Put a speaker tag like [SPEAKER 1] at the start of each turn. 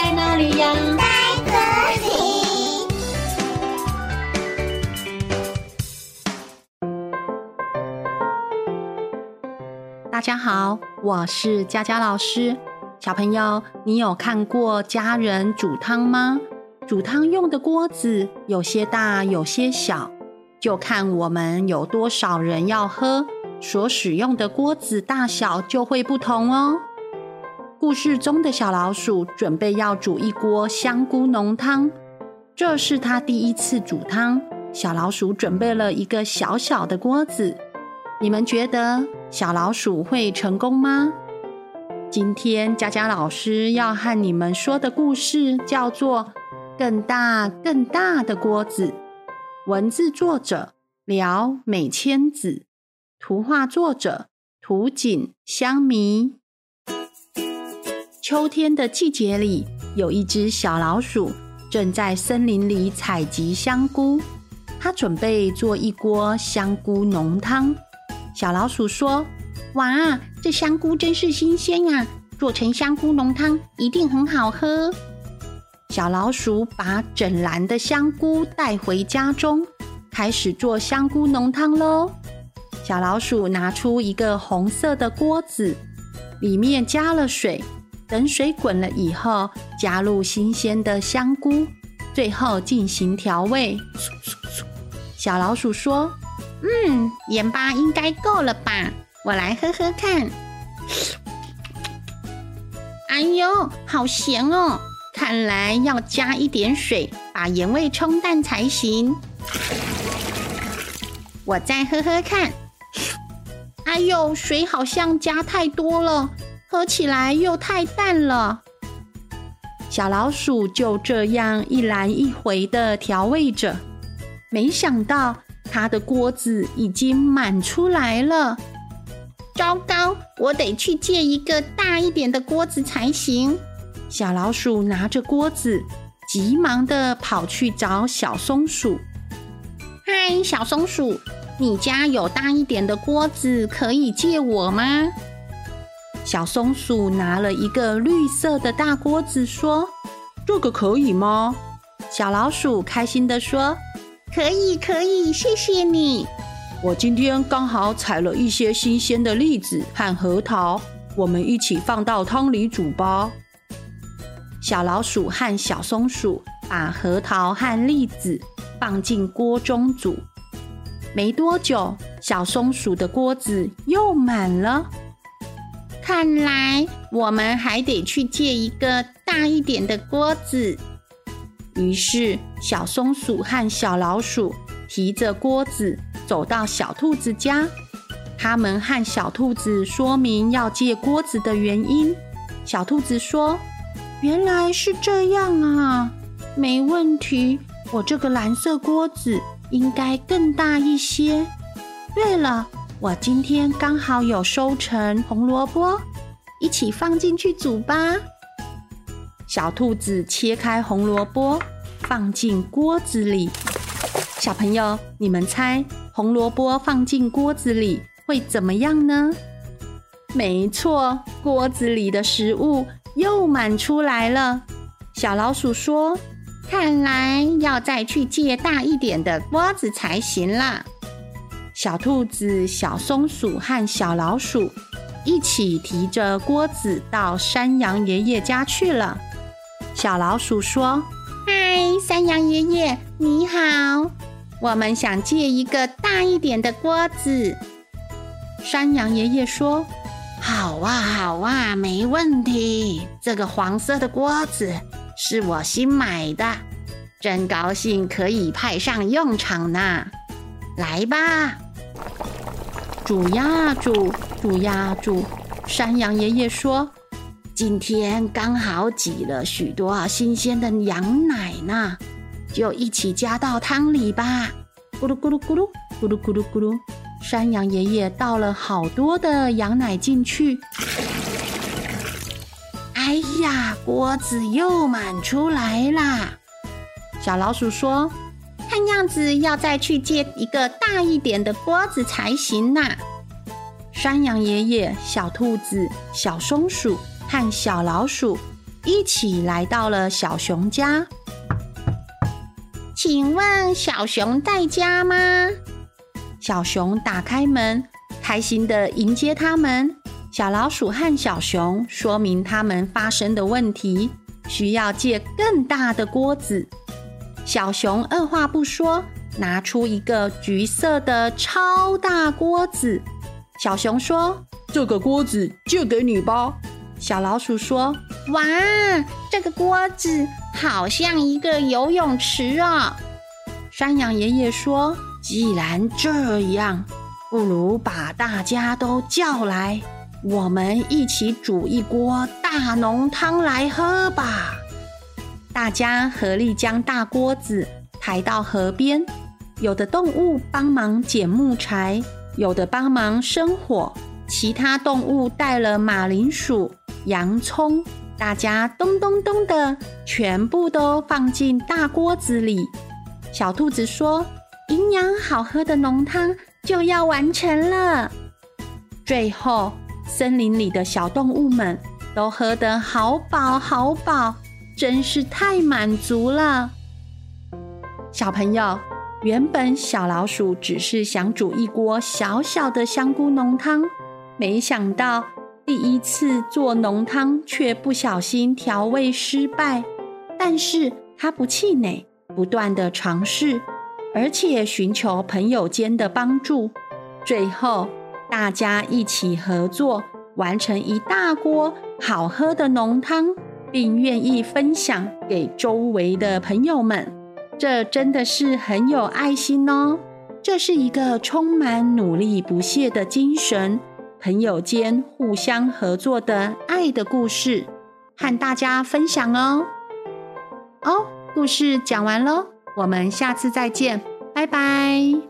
[SPEAKER 1] 在哪里呀？
[SPEAKER 2] 在这里。
[SPEAKER 3] 大家好，我是佳佳老师。小朋友，你有看过家人煮汤吗？煮汤用的锅子有些大，有些小，就看我们有多少人要喝，所使用的锅子大小就会不同哦。故事中的小老鼠准备要煮一锅香菇浓汤，这是他第一次煮汤。小老鼠准备了一个小小的锅子，你们觉得小老鼠会成功吗？今天佳佳老师要和你们说的故事叫做《更大更大的锅子》，文字作者廖美千子，图画作者土井香弥。秋天的季节里，有一只小老鼠正在森林里采集香菇。它准备做一锅香菇浓汤。小老鼠说：“哇，这香菇真是新鲜呀！做成香菇浓汤一定很好喝。”小老鼠把整篮的香菇带回家中，开始做香菇浓汤喽。小老鼠拿出一个红色的锅子，里面加了水。等水滚了以后，加入新鲜的香菇，最后进行调味。小老鼠说：“嗯，盐巴应该够了吧？我来喝喝看。”哎呦，好咸哦！看来要加一点水，把盐味冲淡才行。我再喝喝看。哎呦，水好像加太多了。喝起来又太淡了，小老鼠就这样一来一回的调味着，没想到它的锅子已经满出来了。糟糕，我得去借一个大一点的锅子才行。小老鼠拿着锅子，急忙的跑去找小松鼠。嗨，小松鼠，你家有大一点的锅子可以借我吗？小松鼠拿了一个绿色的大锅子，说：“这个可以吗？”小老鼠开心地说：“可以，可以，谢谢你。我今天刚好采了一些新鲜的栗子和核桃，我们一起放到汤里煮吧。”小老鼠和小松鼠把核桃和栗子放进锅中煮，没多久，小松鼠的锅子又满了。看来我们还得去借一个大一点的锅子。于是，小松鼠和小老鼠提着锅子走到小兔子家。他们和小兔子说明要借锅子的原因。小兔子说：“原来是这样啊，没问题。我这个蓝色锅子应该更大一些。对了。”我今天刚好有收成红萝卜，一起放进去煮吧。小兔子切开红萝卜，放进锅子里。小朋友，你们猜红萝卜放进锅子里会怎么样呢？没错，锅子里的食物又满出来了。小老鼠说：“看来要再去借大一点的锅子才行啦。”小兔子、小松鼠和小老鼠一起提着锅子到山羊爷爷家去了。小老鼠说：“嗨，山羊爷爷，你好，我们想借一个大一点的锅子。”山羊爷爷说：“好啊，好啊，没问题。这个黄色的锅子是我新买的，真高兴可以派上用场呢。来吧。”煮呀煮，煮呀煮。山羊爷爷说：“今天刚好挤了许多新鲜的羊奶呢，就一起加到汤里吧。”咕噜咕噜咕噜，咕噜咕噜咕噜。山羊爷爷倒了好多的羊奶进去。哎呀，锅子又满出来啦！小老鼠说。看样子要再去借一个大一点的锅子才行呐。山羊爷爷、小兔子、小松鼠和小老鼠一起来到了小熊家。
[SPEAKER 2] 请问小熊在家吗？
[SPEAKER 3] 小熊打开门，开心地迎接他们。小老鼠和小熊说明他们发生的问题，需要借更大的锅子。小熊二话不说，拿出一个橘色的超大锅子。小熊说：“这个锅子借给你吧。”小老鼠说：“
[SPEAKER 2] 哇，这个锅子好像一个游泳池啊！”
[SPEAKER 3] 山羊爷爷说：“既然这样，不如把大家都叫来，我们一起煮一锅大浓汤来喝吧。”大家合力将大锅子抬到河边，有的动物帮忙捡木柴，有的帮忙生火，其他动物带了马铃薯、洋葱，大家咚咚咚的全部都放进大锅子里。小兔子说：“营养好喝的浓汤就要完成了。”最后，森林里的小动物们都喝得好饱好饱。真是太满足了，小朋友。原本小老鼠只是想煮一锅小小的香菇浓汤，没想到第一次做浓汤却不小心调味失败。但是他不气馁，不断地尝试，而且寻求朋友间的帮助。最后，大家一起合作，完成一大锅好喝的浓汤。并愿意分享给周围的朋友们，这真的是很有爱心哦！这是一个充满努力不懈的精神，朋友间互相合作的爱的故事，和大家分享哦。哦，故事讲完喽，我们下次再见，拜拜。